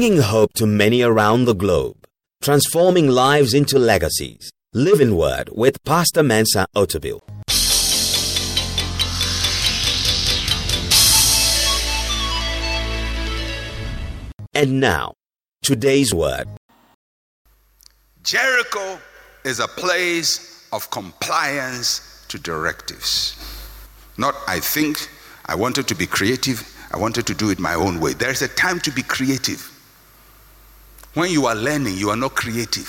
bringing hope to many around the globe, transforming lives into legacies. Living Word with Pastor Mensa Otabil. And now, today's word. Jericho is a place of compliance to directives. Not, I think, I wanted to be creative, I wanted to do it my own way. There's a time to be creative. When you are learning, you are not creative.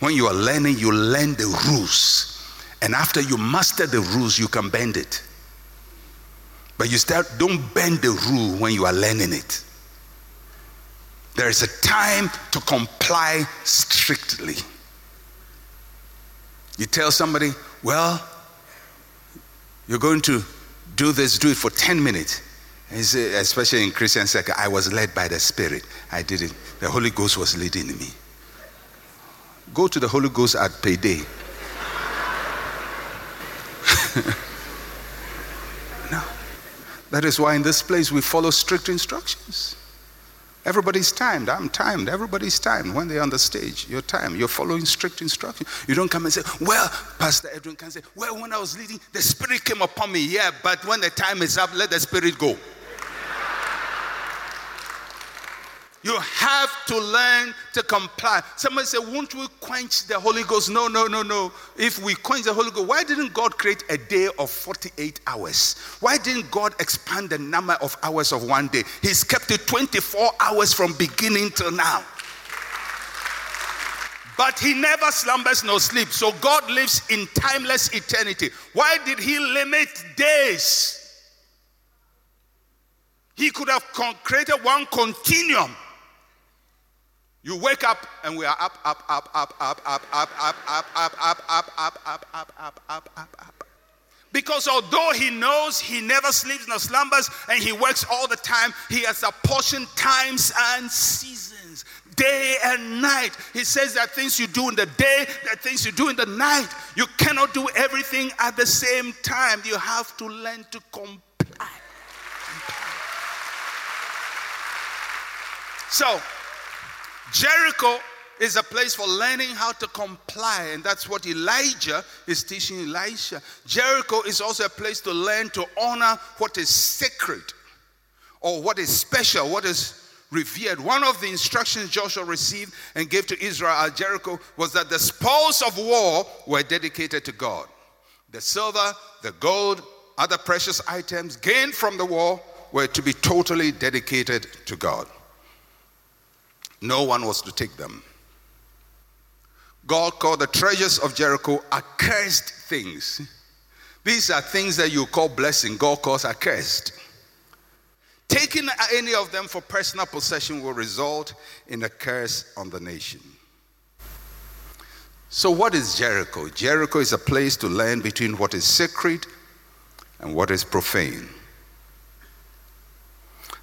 When you are learning, you learn the rules. And after you master the rules, you can bend it. But you start, don't bend the rule when you are learning it. There is a time to comply strictly. You tell somebody, well, you're going to do this, do it for 10 minutes. Especially in Christian circle, I was led by the Spirit. I did it. The Holy Ghost was leading me. Go to the Holy Ghost at payday. no. That is why in this place we follow strict instructions. Everybody's timed. I'm timed. Everybody's timed. When they're on the stage, you're timed. You're following strict instructions. You don't come and say, Well, Pastor Edwin can say, Well, when I was leading, the Spirit came upon me. Yeah, but when the time is up, let the Spirit go. You have to learn to comply. Somebody said, Won't we quench the Holy Ghost? No, no, no, no. If we quench the Holy Ghost, why didn't God create a day of 48 hours? Why didn't God expand the number of hours of one day? He's kept it 24 hours from beginning till now. But he never slumbers nor sleeps. So God lives in timeless eternity. Why did he limit days? He could have created one continuum you wake up and we are up, up, up, up, up, up, up, up, up, up, up, up, up, up, up, up, up, up, up. Because although he knows he never sleeps nor slumbers and he works all the time, he has apportioned times and seasons, day and night. He says that things you do in the day, that things you do in the night. You cannot do everything at the same time. You have to learn to comply. So, Jericho is a place for learning how to comply, and that's what Elijah is teaching Elisha. Jericho is also a place to learn to honor what is sacred or what is special, what is revered. One of the instructions Joshua received and gave to Israel at Jericho was that the spoils of war were dedicated to God. The silver, the gold, other precious items gained from the war were to be totally dedicated to God. No one was to take them. God called the treasures of Jericho accursed things. These are things that you call blessing, God calls accursed. Taking any of them for personal possession will result in a curse on the nation. So, what is Jericho? Jericho is a place to learn between what is sacred and what is profane.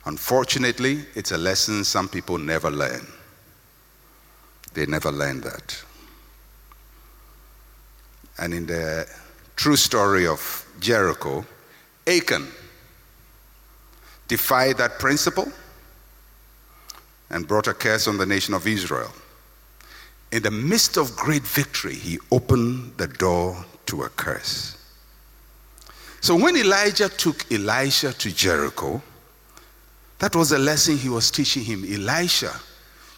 Unfortunately, it's a lesson some people never learn. They never learn that. And in the true story of Jericho, Achan defied that principle and brought a curse on the nation of Israel. In the midst of great victory, he opened the door to a curse. So when Elijah took Elisha to Jericho, that was a lesson he was teaching him. Elisha,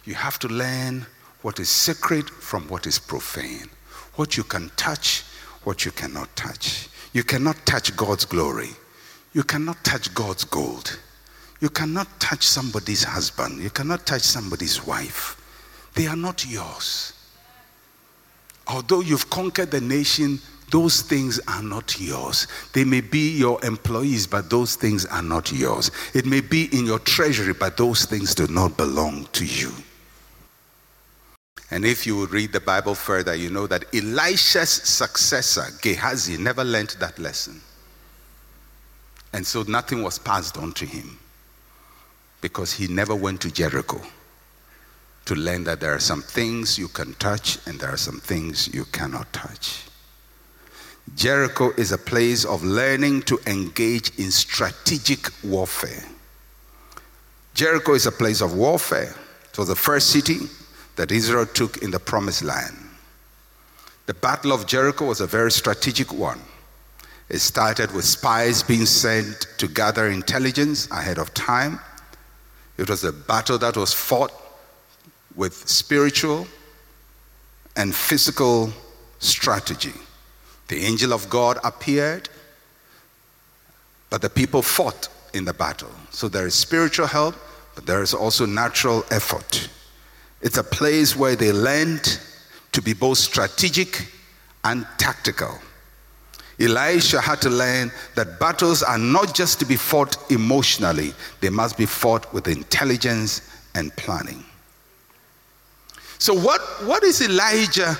you have to learn what is sacred from what is profane, what you can touch, what you cannot touch. You cannot touch God's glory. You cannot touch God's gold. You cannot touch somebody's husband. You cannot touch somebody's wife. They are not yours. Although you've conquered the nation, those things are not yours. They may be your employees, but those things are not yours. It may be in your treasury, but those things do not belong to you. And if you read the Bible further, you know that Elisha's successor, Gehazi, never learned that lesson. And so nothing was passed on to him because he never went to Jericho to learn that there are some things you can touch and there are some things you cannot touch. Jericho is a place of learning to engage in strategic warfare. Jericho is a place of warfare. It was the first city that Israel took in the promised land. The Battle of Jericho was a very strategic one. It started with spies being sent to gather intelligence ahead of time. It was a battle that was fought with spiritual and physical strategy. The angel of God appeared, but the people fought in the battle. So there is spiritual help, but there is also natural effort. It's a place where they learned to be both strategic and tactical. Elisha had to learn that battles are not just to be fought emotionally, they must be fought with intelligence and planning. So, what, what is Elijah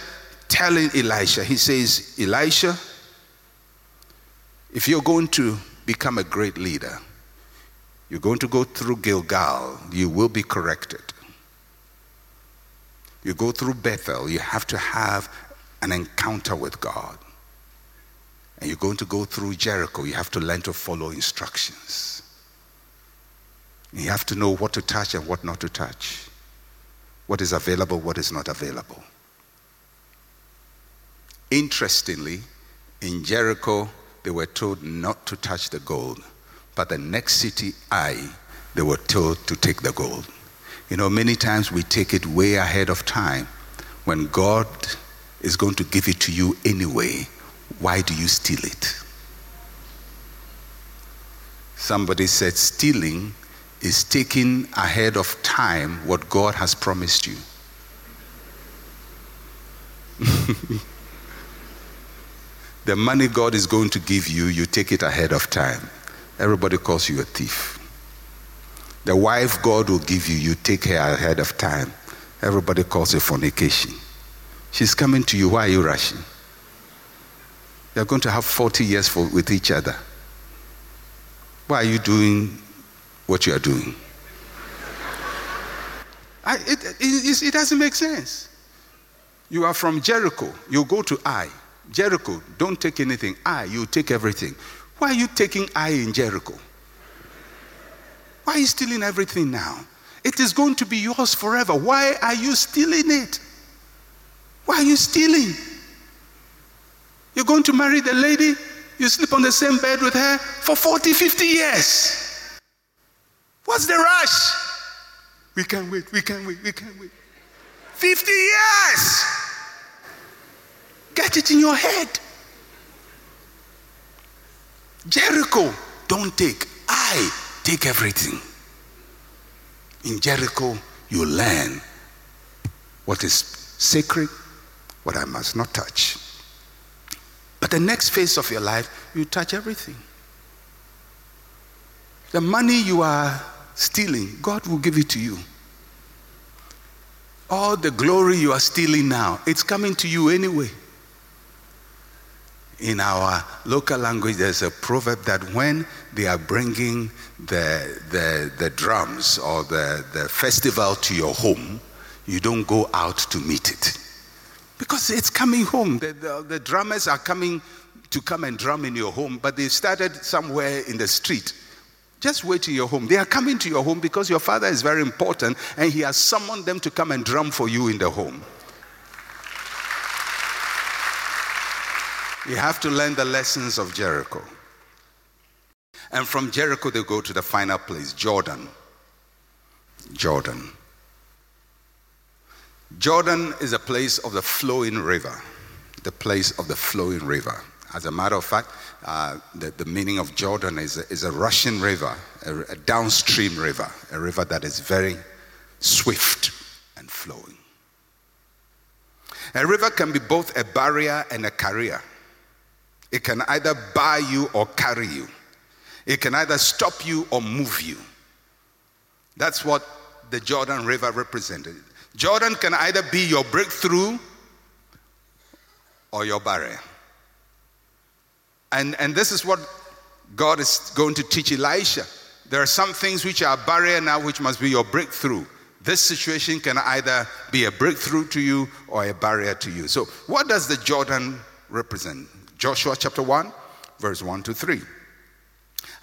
telling Elisha? He says, Elisha, if you're going to become a great leader, you're going to go through Gilgal, you will be corrected. You go through Bethel, you have to have an encounter with God. And you're going to go through Jericho, you have to learn to follow instructions. You have to know what to touch and what not to touch what is available, what is not available. Interestingly, in Jericho, they were told not to touch the gold. But the next city, Ai, they were told to take the gold. You know, many times we take it way ahead of time. When God is going to give it to you anyway, why do you steal it? Somebody said stealing is taking ahead of time what God has promised you. the money God is going to give you, you take it ahead of time. Everybody calls you a thief. The wife God will give you, you take her ahead of time. Everybody calls it fornication. She's coming to you. Why are you rushing? You're going to have 40 years for, with each other. Why are you doing what you are doing. I, it, it, it, doesn't make sense. You are from Jericho, you go to Ai. Jericho, don't take anything. Ai, you take everything. Why are you taking Ai in Jericho? Why are you stealing everything now? It is going to be yours forever. Why are you stealing it? Why are you stealing? You're going to marry the lady, you sleep on the same bed with her for 40, 50 years. What's the rush? We can't wait, we can't wait, we can't wait. 50 years! Get it in your head. Jericho, don't take. Ai take everything. In Jericho, you learn what is sacred, what I must not touch. But the next phase of your life, you touch everything. The money you are stealing, God will give it to you. All the glory you are stealing now, it's coming to you anyway. In our local language, there's a proverb that when they are bringing the, the, the drums or the, the festival to your home, you don't go out to meet it. Because it's coming home. The, the, the drummers are coming to come and drum in your home, but they started somewhere in the street just wait in your home. They are coming to your home because your father is very important and he has summoned them to come and drum for you in the home. You have to learn the lessons of Jericho. And from Jericho, they go to the final place, Jordan. Jordan. Jordan is a place of the flowing river, the place of the flowing river. As a matter of fact, uh, the, the, meaning of Jordan is a, is a rushing river, a, a downstream river, a river that is very swift and flowing. A river can be both a barrier and a carrier. It can either buy you or carry you. It can either stop you or move you. That's what the Jordan River represented. Jordan can either be your breakthrough or your barrier. And, and this is what God is going to teach Elisha. There are some things which are a barrier now, which must be your breakthrough. This situation can either be a breakthrough to you or a barrier to you. So, what does the Jordan represent? Joshua chapter 1, verse 1 to 3.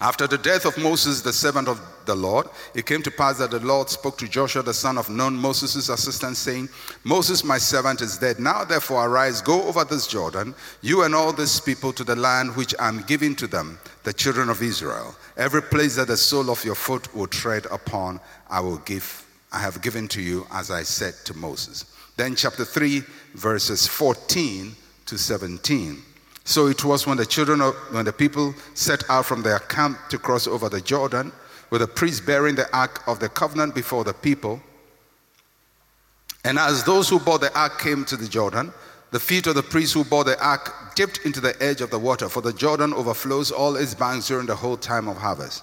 After the death of Moses, the servant of the Lord, it came to pass that the Lord spoke to Joshua, the son of Nun, Moses' assistant, saying, Moses, my servant, is dead. Now, therefore, arise, go over this Jordan, you and all this people, to the land which I'm giving to them, the children of Israel. Every place that the sole of your foot will tread upon, I will give, I have given to you, as I said to Moses. Then, chapter 3, verses 14 to 17. So it was when the children of, when the people set out from their camp to cross over the Jordan, with the priest bearing the ark of the covenant before the people. And as those who bore the ark came to the Jordan, the feet of the priest who bore the ark dipped into the edge of the water, for the Jordan overflows all its banks during the whole time of harvest.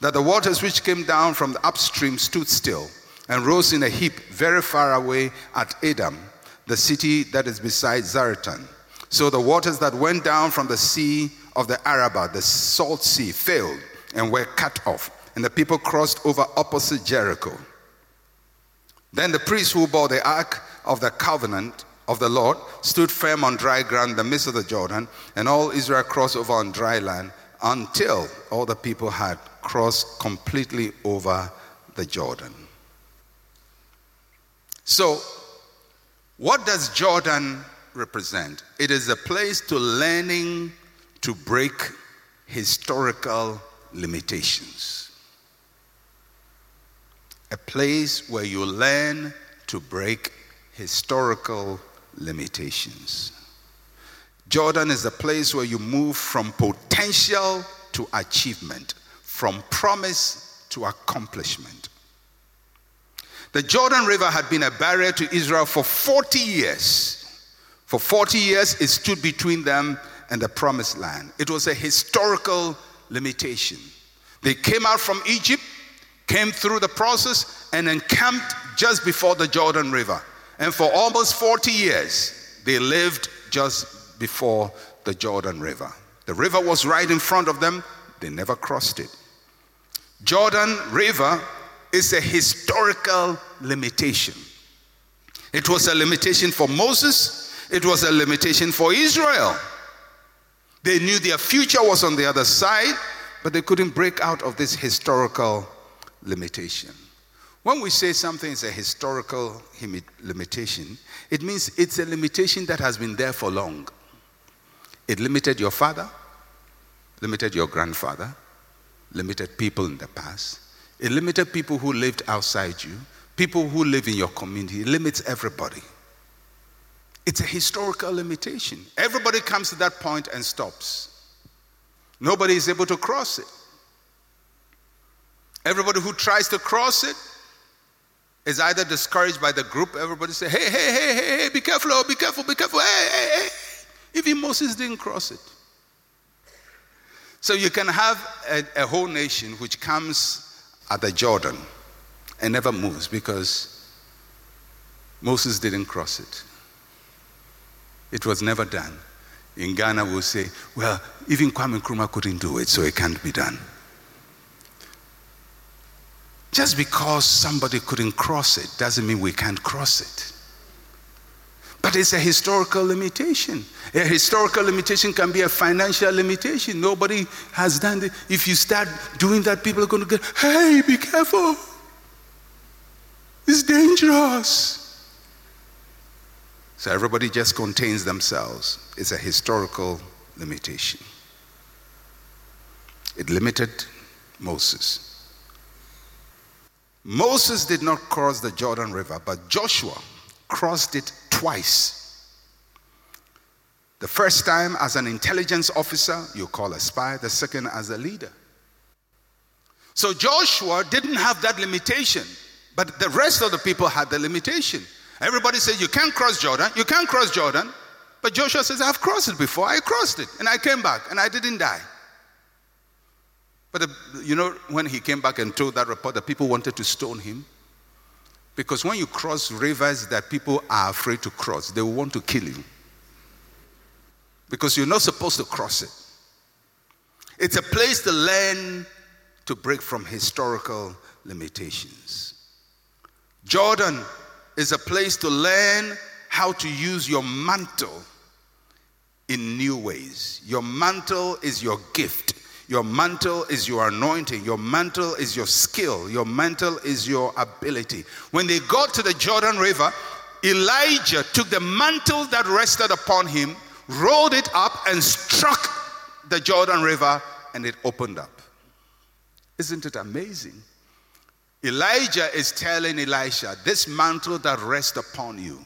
That the waters which came down from the upstream stood still and rose in a heap very far away at Adam, the city that is beside Zaretan. So the waters that went down from the sea of the Arabah, the salt sea, failed and were cut off, and the people crossed over opposite Jericho. Then the priest who bore the ark of the covenant of the Lord stood firm on dry ground in the midst of the Jordan, and all Israel crossed over on dry land until all the people had crossed completely over the Jordan. So, what does Jordan represent? It is a place to learning to break historical limitations. A place where you learn to break historical limitations. Jordan is a place where you move from potential to achievement, from promise to accomplishment. The Jordan River had been a barrier to Israel for 40 years. For 40 years, it stood between them and the promised land. It was a historical limitation. They came out from Egypt, came through the process, and encamped just before the Jordan River. And for almost 40 years, they lived just before the Jordan River. The river was right in front of them, they never crossed it. Jordan River is a historical limitation. It was a limitation for Moses, it was a limitation for Israel. They knew their future was on the other side, but they couldn't break out of this historical limitation. When we say something is a historical limitation, it means it's a limitation that has been there for long. It limited your father, limited your grandfather, limited people in the past. It limited people who lived outside you, people who live in your community. It limits everybody. It's a historical limitation. Everybody comes to that point and stops. Nobody is able to cross it. Everybody who tries to cross it is either discouraged by the group. Everybody say, hey, hey, hey, hey, hey, be careful, oh, be careful, be careful, hey, hey, hey. Even Moses didn't cross it. So you can have a, a whole nation which comes at the Jordan and never moves because Moses didn't cross it. It was never done. In Ghana, we'll say, well, even Kwame Nkrumah couldn't do it, so it can't be done. Just because somebody couldn't cross it doesn't mean we can't cross it. But it's a historical limitation. A historical limitation can be a financial limitation. Nobody has done it. If you start doing that, people are going to go, hey, be careful. It's dangerous. So everybody just contains themselves. It's a historical limitation. It limited Moses. Moses did not cross the Jordan River, but Joshua crossed it twice. The first time as an intelligence officer, you call a spy, the second as a leader. So Joshua didn't have that limitation, but the rest of the people had the limitation. Everybody says, You can't cross Jordan. You can't cross Jordan. But Joshua says, I've crossed it before. I crossed it. And I came back and I didn't die. But the, you know, when he came back and told that report, the people wanted to stone him. Because when you cross rivers that people are afraid to cross, they will want to kill you. Because you're not supposed to cross it. It's a place to learn to break from historical limitations. Jordan is a place to learn how to use your mantle in new ways. Your mantle is your gift. Your mantle is your anointing. Your mantle is your skill. Your mantle is your ability. When they got to the Jordan River, Elijah took the mantle that rested upon him, rolled it up, and struck the Jordan River, and it opened up. Isn't it amazing? Elijah is telling Elisha, This mantle that rests upon you,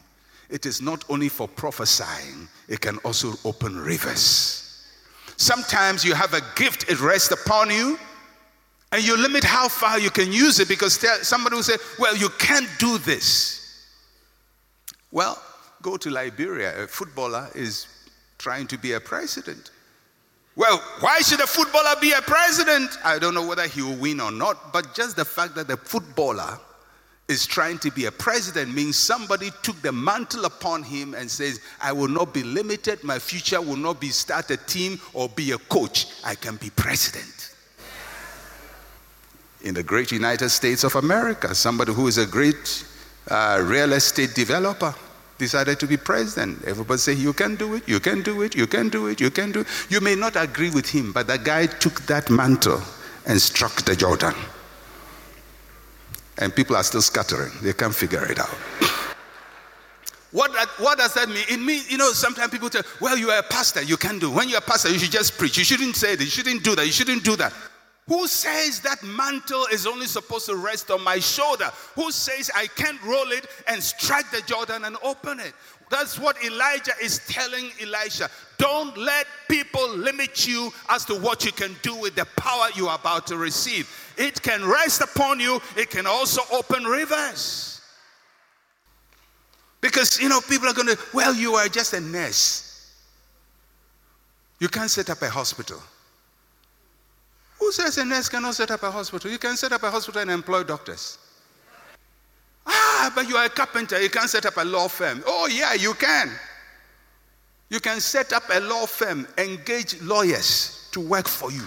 it is not only for prophesying, it can also open rivers. Sometimes you have a gift, it rests upon you, and you limit how far you can use it because somebody will say, Well, you can't do this. Well, go to Liberia. A footballer is trying to be a president. Well, why should a footballer be a president? I don't know whether he will win or not, but just the fact that the footballer is trying to be a president means somebody took the mantle upon him and says, I will not be limited. My future will not be start a team or be a coach. I can be president. In the great United States of America, somebody who is a great uh, real estate developer decided to be president. Everybody say, You can do it, you can do it, you can do it, you can do it. You may not agree with him, but the guy took that mantle and struck the Jordan and people are still scattering. They can't figure it out. What, what does that mean? It means, you know, sometimes people say, well, you are a pastor, you can do. When you're a pastor, you should just preach. You shouldn't say that, you shouldn't do that, you shouldn't do that. Who says that mantle is only supposed to rest on my shoulder? Who says I can't roll it and strike the Jordan and open it? That's what Elijah is telling Elisha. Don't let people limit you as to what you can do with the power you are about to receive. It can rest upon you, it can also open rivers. Because, you know, people are going to, well, you are just a nurse. You can't set up a hospital. Who says a nurse cannot set up a hospital? You can set up a hospital and employ doctors. Ah, but you are a carpenter, you can't set up a law firm. Oh, yeah, you can. You can set up a law firm, engage lawyers to work for you.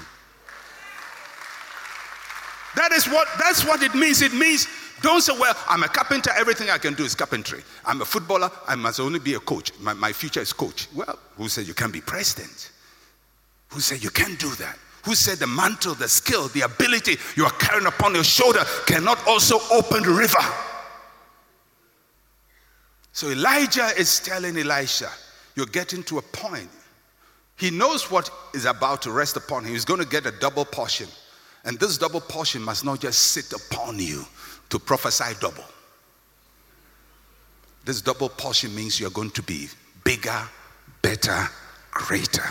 That is what that's what it means. It means don't say, well, I'm a carpenter, everything I can do is carpentry. I'm a footballer, I must only be a coach. My, my future is coach. Well, who said you can't be president? Who said you can't do that? Who said the mantle, the skill, the ability you are carrying upon your shoulder cannot also open the river? So Elijah is telling Elisha, You're getting to a point. He knows what is about to rest upon him. He's going to get a double portion. And this double portion must not just sit upon you to prophesy double. This double portion means you're going to be bigger, better, greater.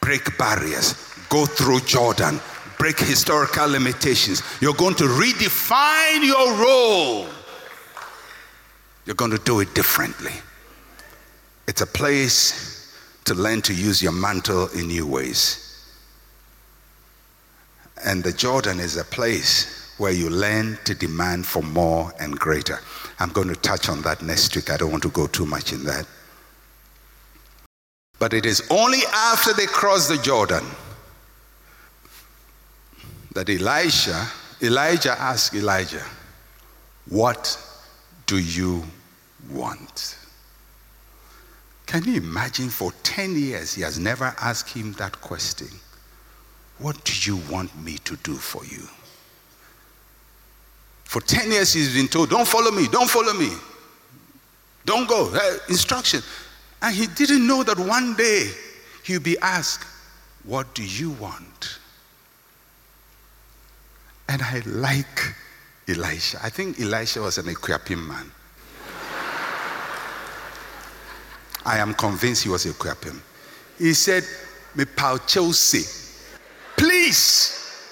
Break barriers, go through Jordan, break historical limitations. You're going to redefine your role you're going to do it differently. It's a place to learn to use your mantle in new ways. And the Jordan is a place where you learn to demand for more and greater. I'm going to touch on that next week. I don't want to go too much in that. But it is only after they cross the Jordan that Elisha, Elijah asked Elijah, What do you want? Can you imagine for 10 years he has never asked him that question? What do you want me to do for you? For 10 years he's been told, Don't follow me, don't follow me, don't go. Uh, instruction. And he didn't know that one day he'll be asked, What do you want? And I like Elisha. I think Elisha was an Ethiopian man. I am convinced he was Ethiopian. He said, Me Chelsea, please,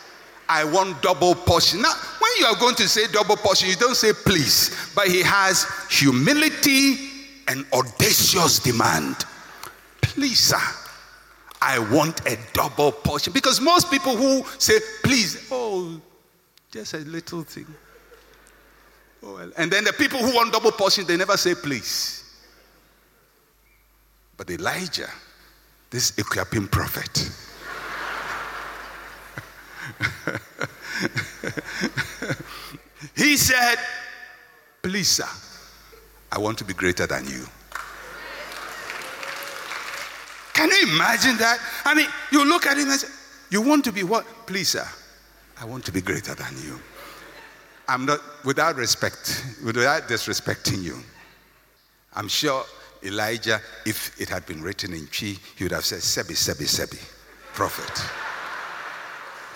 I want double portion. Now, when you are going to say double portion, you don't say please, but he has humility and audacious demand. Please, sir, I want a double portion. Because most people who say please, oh, just a little thing. Oh, well. And then the people who want double portion, they never say please. But Elijah, this Ethiopian prophet, he said, Please, sir, I want to be greater than you. Can you imagine that? I mean, you look at him and say, You want to be what? Please, sir. I want to be greater than you. I'm not, without respect, without disrespecting you. I'm sure Elijah, if it had been written in Twi, he would have said, Sebi, Sebi, Sebi, prophet.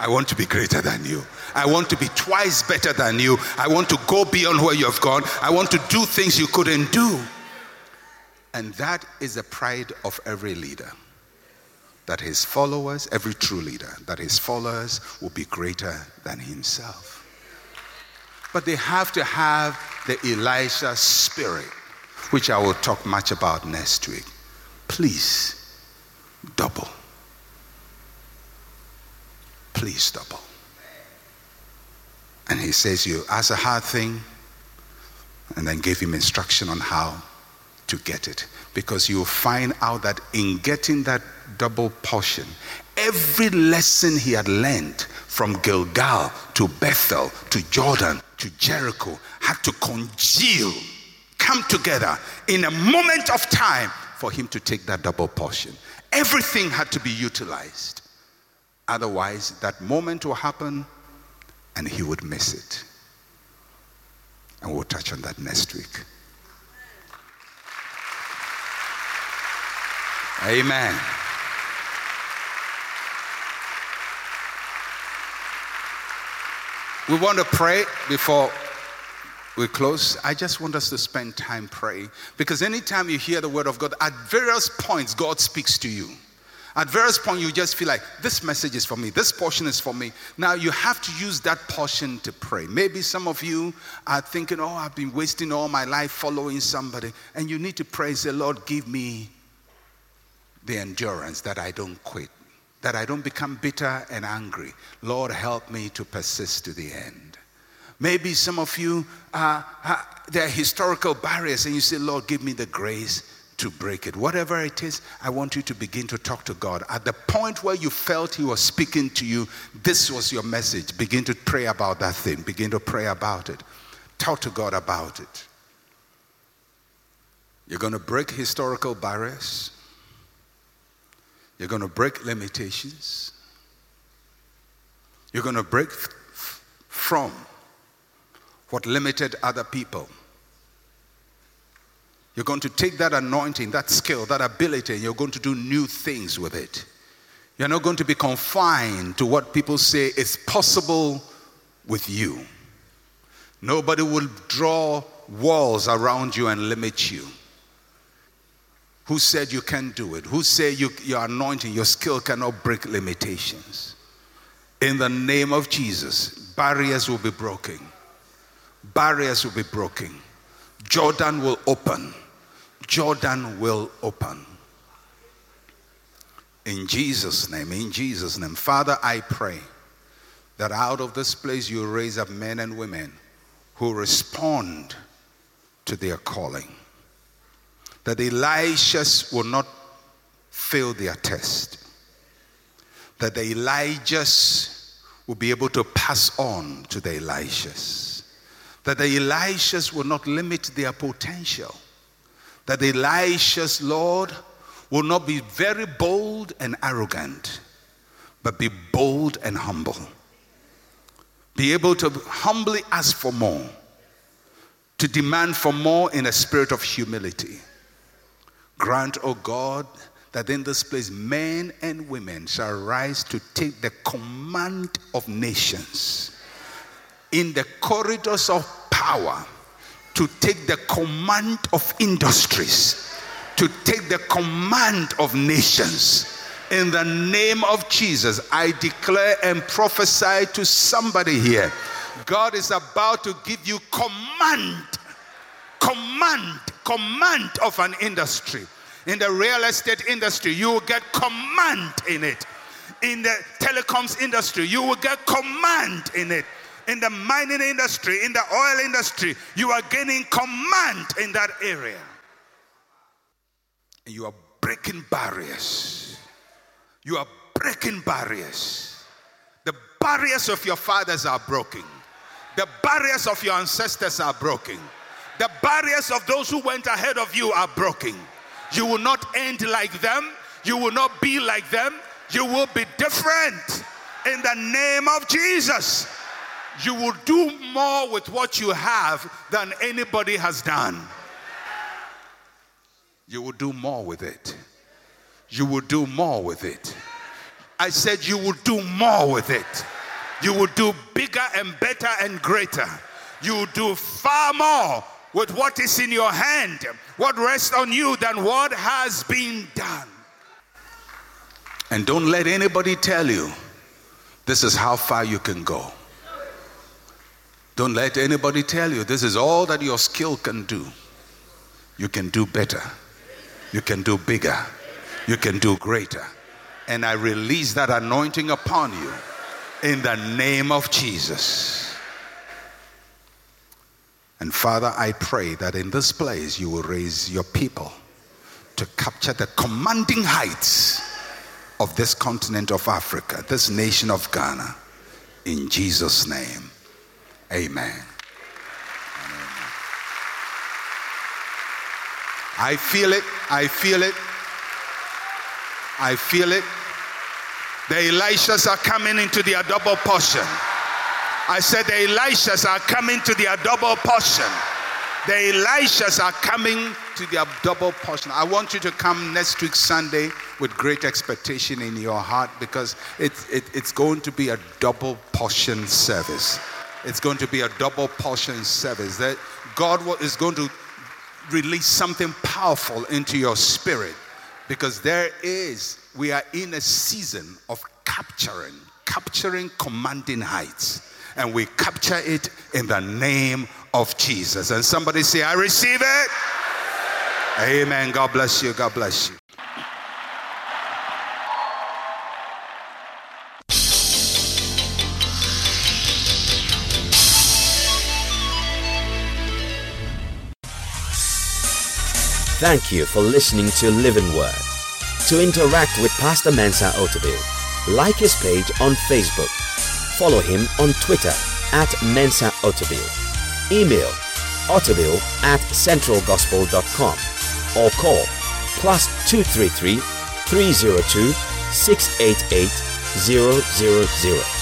I want to be greater than you. I want to be twice better than you. I want to go beyond where you have gone. I want to do things you couldn't do. And that is the pride of every leader. That his followers, every true leader, that his followers will be greater than himself. But they have to have the Elisha spirit, which I will talk much about next week. Please, double. Please, double. And he says, You ask a hard thing, and then give him instruction on how to get it. Because you'll find out that in getting that double portion, every lesson he had learned from Gilgal to Bethel to Jordan to Jericho had to congeal, come together in a moment of time for him to take that double portion. Everything had to be utilized. Otherwise, that moment will happen and he would miss it. And we'll touch on that next week. Amen. We want to pray before we close. I just want us to spend time praying because anytime you hear the word of God, at various points, God speaks to you. At various points, you just feel like this message is for me, this portion is for me. Now, you have to use that portion to pray. Maybe some of you are thinking, oh, I've been wasting all my life following somebody. And you need to pray, say, Lord, give me the endurance that I don't quit, that I don't become bitter and angry. Lord, help me to persist to the end. Maybe some of you, uh, there are historical barriers, and you say, Lord, give me the grace to break it. Whatever it is, I want you to begin to talk to God. At the point where you felt He was speaking to you, this was your message. Begin to pray about that thing. Begin to pray about it. Talk to God about it. You're going to break historical barriers. You're going to break limitations. You're going to break f- from what limited other people. You're going to take that anointing, that skill, that ability, and you're going to do new things with it. You're not going to be confined to what people say is possible with you. Nobody will draw walls around you and limit you. Who said you can't do it? Who said you, your anointing, your skill cannot break limitations? In the name of Jesus, barriers will be broken. Barriers will be broken. Jordan will open. Jordan will open. In Jesus' name, in Jesus' name. Father, I pray that out of this place you raise up men and women who respond to their calling that the Elishas will not fail their test, that the Elijahs will be able to pass on to the Elishas, that the Elishas will not limit their potential, that the Elishas, Lord, will not be very bold and arrogant, but be bold and humble. Be able to humbly ask for more, to demand for more in a spirit of humility Grant, O God, that in this place men and women shall rise to take the command of nations in the corridors of power, to take the command of industries, to take the command of nations. In the name of Jesus, I declare and prophesy to somebody here God is about to give you command, command command of an industry. In the real estate industry, you will get command in it. In the telecoms industry, you will get command in it. In the mining industry, in the oil industry, you are gaining command in that area. And you are breaking barriers. You are breaking barriers. The barriers of your fathers are broken. The barriers of your ancestors are broken. The barriers of those who went ahead of you are broken. You will not end like them. You will not be like them. You will be different in the name of Jesus. You will do more with what you have than anybody has done. You will do more with it. You will do more with it. I said, You will do more with it. You will do bigger and better and greater. You will do far more with what is in your hand, what rests on you, than what has been done. And don't let anybody tell you this is how far you can go. Don't let anybody tell you this is all that your skill can do. You can do better. You can do bigger. You can do greater. And I release that anointing upon you in the name of Jesus. And Father, I pray that in this place you will raise your people to capture the commanding heights of this continent of Africa, this nation of Ghana. In Jesus' name, amen. I feel it. I feel it. I feel it. The Elishas are coming into their double portion. I said the Elishas are coming to their double portion. The Elishas are coming to their double portion. I want you to come next week Sunday with great expectation in your heart because it, it, it's going to be a double portion service. It's going to be a double portion service. That God is going to release something powerful into your spirit because there is, we are in a season of capturing, capturing commanding heights. And we capture it in the name of Jesus. And somebody say, I receive it. Amen. God bless you. God bless you. Thank you for listening to Living Word. To interact with Pastor Mensa Otabil, like his page on Facebook. Follow him on Twitter at Mensa Otabil. Email otabil at centralgospel.com or call plus 233 302 688 000.